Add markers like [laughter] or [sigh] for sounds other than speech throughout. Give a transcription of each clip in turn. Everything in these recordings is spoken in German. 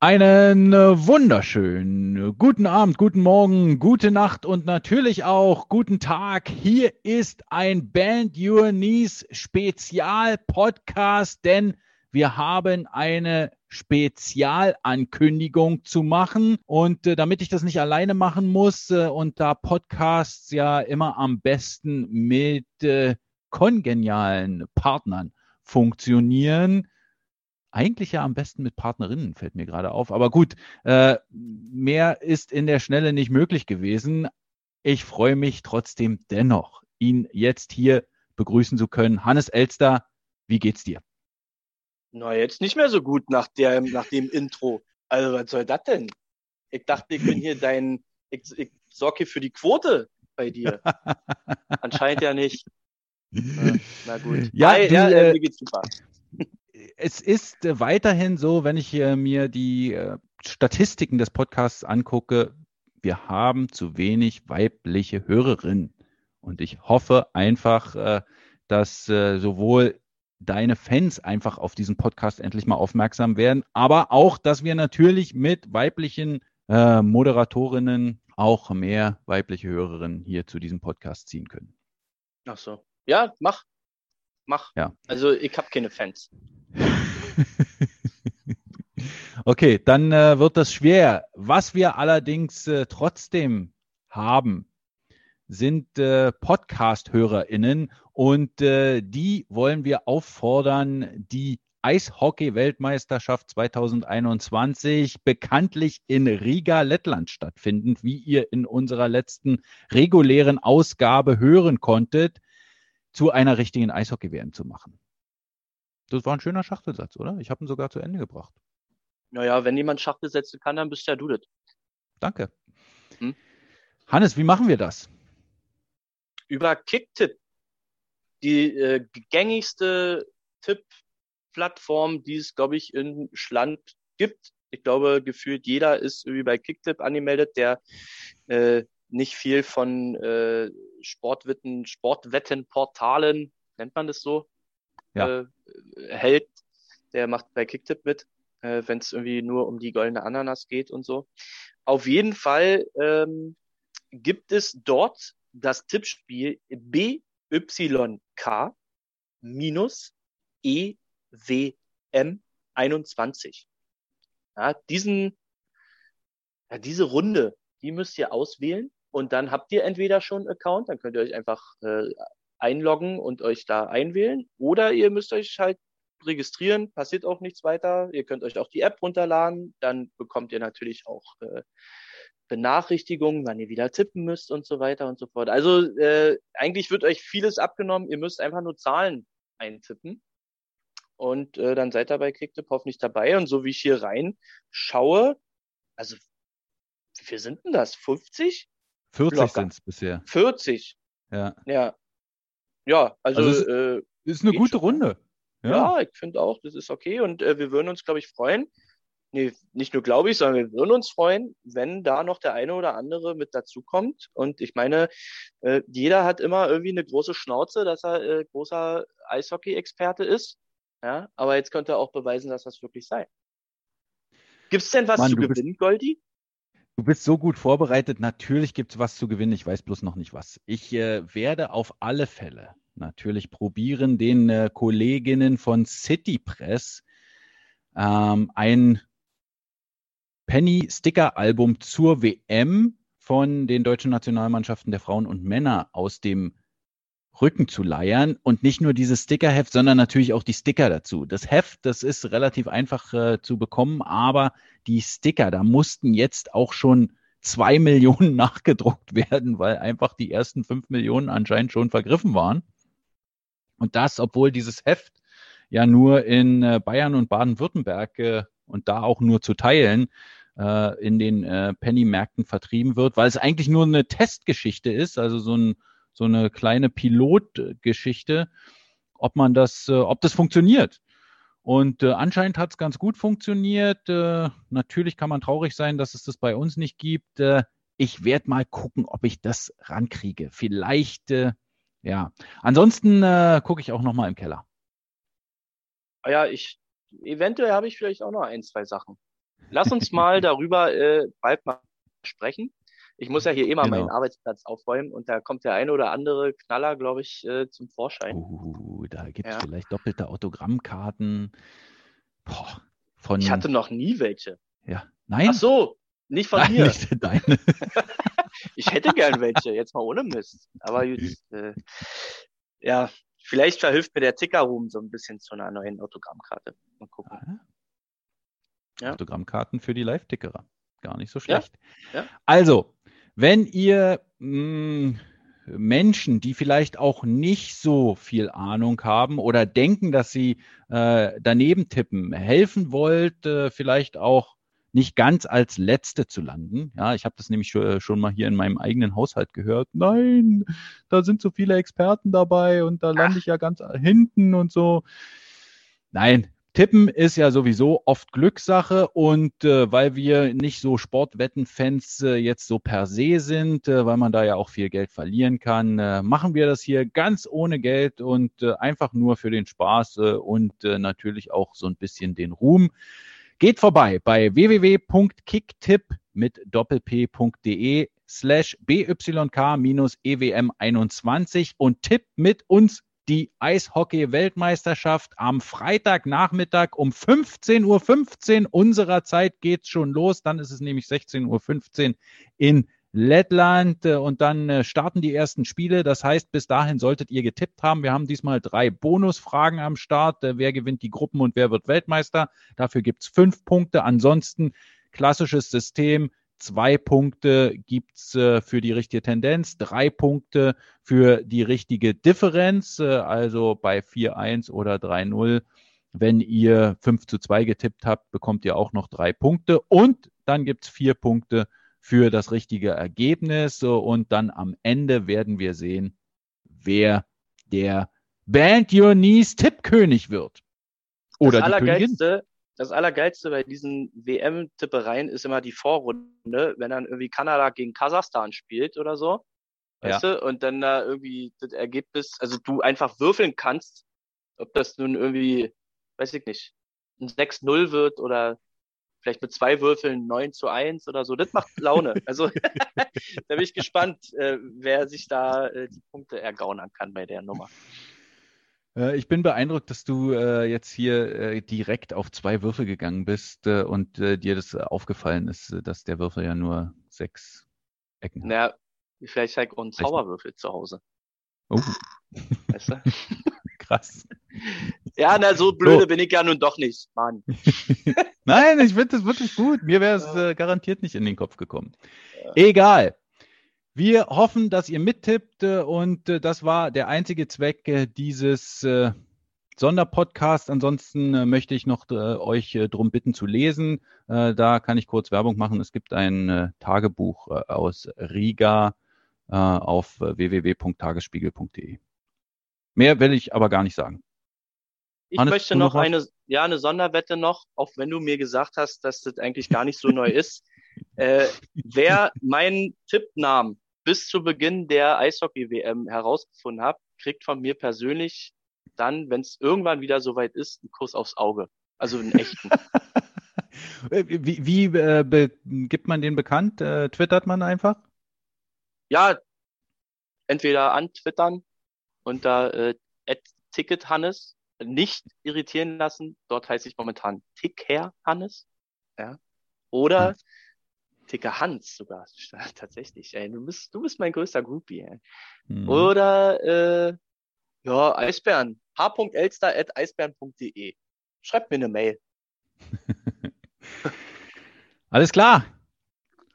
Einen wunderschönen guten Abend, guten Morgen, gute Nacht und natürlich auch guten Tag. Hier ist ein Band Your Knees Spezial Podcast, denn wir haben eine Spezialankündigung zu machen. Und äh, damit ich das nicht alleine machen muss äh, und da Podcasts ja immer am besten mit äh, kongenialen Partnern funktionieren, eigentlich ja am besten mit Partnerinnen, fällt mir gerade auf. Aber gut, äh, mehr ist in der Schnelle nicht möglich gewesen. Ich freue mich trotzdem dennoch, ihn jetzt hier begrüßen zu können. Hannes Elster, wie geht's dir? Na, jetzt nicht mehr so gut nach, der, nach dem Intro. Also, was soll das denn? Ich dachte, ich bin hier [laughs] dein, ich, ich sorge hier für die Quote bei dir. [laughs] Anscheinend ja nicht. Na, gut. Ja, Hi, du, ja, äh, mir geht's super es ist äh, weiterhin so, wenn ich äh, mir die äh, Statistiken des Podcasts angucke, wir haben zu wenig weibliche Hörerinnen. Und ich hoffe einfach, dass sowohl deine Fans einfach auf diesen Podcast endlich mal aufmerksam werden, aber auch, dass wir natürlich mit weiblichen Moderatorinnen auch mehr weibliche Hörerinnen hier zu diesem Podcast ziehen können. Ach so. Ja, mach. Mach. Ja. Also ich habe keine Fans. [laughs] okay, dann äh, wird das schwer. Was wir allerdings äh, trotzdem haben, sind äh, Podcast-HörerInnen und äh, die wollen wir auffordern, die Eishockey-Weltmeisterschaft 2021 bekanntlich in Riga, Lettland stattfindend, wie ihr in unserer letzten regulären Ausgabe hören konntet, zu einer richtigen Eishockey-WM zu machen. Das war ein schöner Schachtelsatz, oder? Ich habe ihn sogar zu Ende gebracht. Naja, wenn jemand Schachtelsätze kann, dann bist ja du das. Danke. Hm? Hannes, wie machen wir das? Über Kicktip. Die äh, gängigste Tipp-Plattform, die es, glaube ich, in Schland gibt. Ich glaube, gefühlt jeder ist irgendwie bei Kicktip angemeldet, der äh, nicht viel von äh, Sportwetten, Sportwettenportalen, nennt man das so, ja. äh, hält, der macht bei Kicktip mit, äh, wenn es irgendwie nur um die goldene Ananas geht und so. Auf jeden Fall ähm, gibt es dort das Tippspiel BYK minus EWM 21. Ja, diesen, ja, diese Runde, die müsst ihr auswählen und dann habt ihr entweder schon einen Account, dann könnt ihr euch einfach äh, einloggen und euch da einwählen. Oder ihr müsst euch halt registrieren, passiert auch nichts weiter. Ihr könnt euch auch die App runterladen, dann bekommt ihr natürlich auch äh, Benachrichtigungen, wann ihr wieder tippen müsst und so weiter und so fort. Also äh, eigentlich wird euch vieles abgenommen, ihr müsst einfach nur Zahlen eintippen. Und äh, dann seid ihr bei Kicktip hoffentlich dabei. Und so wie ich hier rein schaue, also wie viel sind denn das? 50? 40 sind es bisher. 40. Ja. Ja. Ja, also, also ist, äh, ist eine gute schon. Runde. Ja, ja ich finde auch, das ist okay und äh, wir würden uns, glaube ich, freuen. Nee, nicht nur glaube ich, sondern wir würden uns freuen, wenn da noch der eine oder andere mit dazukommt. Und ich meine, äh, jeder hat immer irgendwie eine große Schnauze, dass er äh, großer Eishockey-Experte ist. Ja, aber jetzt könnte er auch beweisen, dass das wirklich sei. Gibt es denn was Mann, zu gewinnen, Goldi? Du bist so gut vorbereitet. Natürlich gibt es was zu gewinnen. Ich weiß bloß noch nicht was. Ich äh, werde auf alle Fälle natürlich probieren, den äh, Kolleginnen von City Press ähm, ein Penny-Sticker-Album zur WM von den deutschen Nationalmannschaften der Frauen und Männer aus dem Rücken zu leiern und nicht nur dieses Stickerheft, sondern natürlich auch die Sticker dazu. Das Heft, das ist relativ einfach äh, zu bekommen, aber die Sticker, da mussten jetzt auch schon zwei [laughs] Millionen nachgedruckt werden, weil einfach die ersten fünf Millionen anscheinend schon vergriffen waren. Und das, obwohl dieses Heft ja nur in äh, Bayern und Baden-Württemberg äh, und da auch nur zu teilen äh, in den äh, Penny-Märkten vertrieben wird, weil es eigentlich nur eine Testgeschichte ist, also so ein so eine kleine Pilotgeschichte, ob man das, äh, ob das funktioniert. Und äh, anscheinend hat es ganz gut funktioniert. Äh, natürlich kann man traurig sein, dass es das bei uns nicht gibt. Äh, ich werde mal gucken, ob ich das rankriege. Vielleicht, äh, ja. Ansonsten äh, gucke ich auch noch mal im Keller. Ah ja, ich eventuell habe ich vielleicht auch noch ein, zwei Sachen. lass uns mal [laughs] darüber äh, bald mal sprechen. Ich muss ja hier immer genau. meinen Arbeitsplatz aufräumen und da kommt der eine oder andere Knaller, glaube ich, äh, zum Vorschein. Uh, da gibt es ja. vielleicht doppelte Autogrammkarten. Boah, von... Ich hatte noch nie welche. Ja. Nein? Ach so, nicht von Nein, mir. Nicht deine. [laughs] ich hätte gern welche, jetzt mal ohne Mist. Aber jetzt, äh, ja, vielleicht verhilft mir der Ticker-Room so ein bisschen zu einer neuen Autogrammkarte. Mal gucken. Ah. Ja. Autogrammkarten für die Live-Tickerer. Gar nicht so schlecht. Ja. Also, wenn ihr mh, hm, Menschen, die vielleicht auch nicht so viel Ahnung haben oder denken, dass sie äh, daneben tippen, helfen wollt, äh, vielleicht auch nicht ganz als Letzte zu landen. Ja, ich habe das nämlich schon, schon mal hier in meinem eigenen Haushalt gehört. Nein, da sind so viele Experten dabei und da lande ich ja ganz hinten und so. Nein, Tippen ist ja sowieso oft Glückssache und äh, weil wir nicht so Sportwettenfans äh, jetzt so per se sind, äh, weil man da ja auch viel Geld verlieren kann, äh, machen wir das hier ganz ohne Geld und äh, einfach nur für den Spaß äh, und äh, natürlich auch so ein bisschen den Ruhm. Geht vorbei bei www.kicktip mit doppelp.de slash byk-ewm21 und tippt mit uns die Eishockey-Weltmeisterschaft am Freitagnachmittag um 15.15 Uhr 15 unserer Zeit geht's schon los. Dann ist es nämlich 16.15 Uhr in Lettland äh, und dann äh, starten die ersten Spiele. Das heißt, bis dahin solltet ihr getippt haben. Wir haben diesmal drei Bonusfragen am Start. Äh, wer gewinnt die Gruppen und wer wird Weltmeister? Dafür gibt's fünf Punkte. Ansonsten klassisches System. Zwei Punkte gibt's äh, für die richtige Tendenz, drei Punkte für die richtige Differenz, äh, also bei 4-1 oder 3-0. Wenn ihr 5 zu 2 getippt habt, bekommt ihr auch noch drei Punkte und dann gibt's vier Punkte für das richtige Ergebnis und dann am Ende werden wir sehen, wer der Band Your Knees Tippkönig wird. Oder das Allergeilste, das Allergeilste bei diesen WM-Tippereien ist immer die Vorrunde, wenn dann irgendwie Kanada gegen Kasachstan spielt oder so. Weißt ja. du? Und dann da irgendwie das Ergebnis, also du einfach würfeln kannst, ob das nun irgendwie, weiß ich nicht, ein 6-0 wird oder vielleicht mit zwei Würfeln 9 zu 1 oder so. Das macht Laune. [laughs] Also [laughs] da bin ich gespannt, äh, wer sich da äh, die Punkte ergaunern kann bei der Nummer. Äh, ich bin beeindruckt, dass du äh, jetzt hier äh, direkt auf zwei Würfel gegangen bist äh, und äh, dir das aufgefallen ist, äh, dass der Würfel ja nur sechs Ecken hat. Naja, vielleicht zeig uns Zauberwürfel zu Hause. Oh. [laughs] Weißt du? [laughs] Krass. Ja, na, so blöde so. bin ich ja nun doch nicht, Mann. [laughs] Nein, ich finde das wirklich gut. Mir wäre es garantiert nicht in den Kopf gekommen. Ja. Egal. Wir hoffen, dass ihr mittippt äh, und äh, das war der einzige Zweck äh, dieses Sonderpodcast. Ansonsten möchte ich noch euch darum bitten zu lesen. da kann ich kurz Werbung machen. Es gibt ein Tagebuch aus Riga auf www.tagesspiegel.de. Mehr will ich aber gar nicht sagen. Ich Hannes, möchte noch, noch eine, ja, eine Sonderwette noch, auch wenn du mir gesagt hast, dass das eigentlich gar nicht so neu ist. [laughs] Äh, wer meinen Tippnamen bis zu Beginn der Eishockey-WM herausgefunden habe, kriegt von mir persönlich dann, wenn es irgendwann wieder soweit ist, einen Kuss aufs Auge. Also einen echten. [laughs] wie wie äh, gibt man den bekannt? Äh, twittert man einfach? Ja, entweder antwittern unter äh, @tickethannes nicht irritieren lassen. Dort heiße ich momentan Tickher Hannes. Ja. Oder Ticker Hans sogar, [laughs] tatsächlich. Ey. Du bist, du bist mein größter Groupie. Ey. Mhm. Oder äh, ja, Eisbären. h.elster.eisbären.de. Schreibt mir eine Mail. [laughs] Alles klar.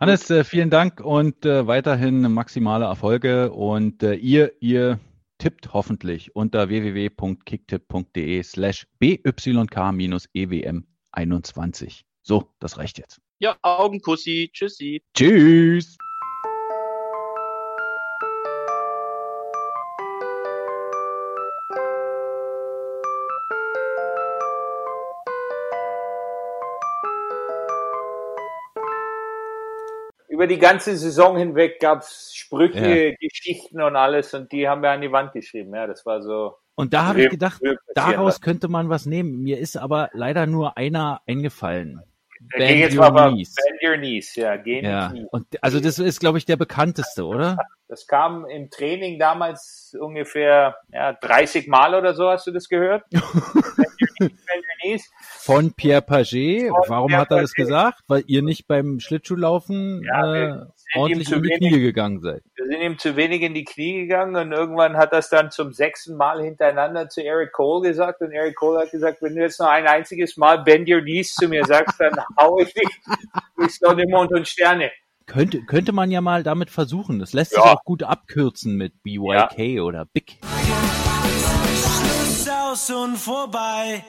Hannes, äh, vielen Dank und äh, weiterhin maximale Erfolge. Und äh, ihr, ihr tippt hoffentlich unter www.kicktipp.de slash byk-ewm21. So, das reicht jetzt. Ja, Augenkussi. Tschüssi. Tschüss. über die ganze Saison hinweg gab es Sprüche, ja. Geschichten und alles und die haben wir an die Wand geschrieben. Ja, das war so. Und da habe ich gedacht, daraus könnte man was nehmen. Mir ist aber leider nur einer eingefallen. Bend jetzt your mal knees. Bend your knees, ja. Gehen ja. Und also das ist, glaube ich, der bekannteste, oder? Das kam im Training damals ungefähr ja, 30 Mal oder so, hast du das gehört? [laughs] Von Pierre Paget. Von Warum Pierre hat er das gesagt? Weil ihr nicht beim Schlittschuhlaufen ja, äh, ordentlich in die wenig, Knie gegangen seid. Wir sind ihm zu wenig in die Knie gegangen und irgendwann hat das dann zum sechsten Mal hintereinander zu Eric Cole gesagt und Eric Cole hat gesagt, wenn du jetzt noch ein einziges Mal Bend Your Knees zu mir sagst, dann [laughs] hau ich dich durch Sonne, Mond und Sterne. Könnte, könnte man ja mal damit versuchen. Das lässt ja. sich auch gut abkürzen mit BYK ja. oder Big. Aus und vorbei.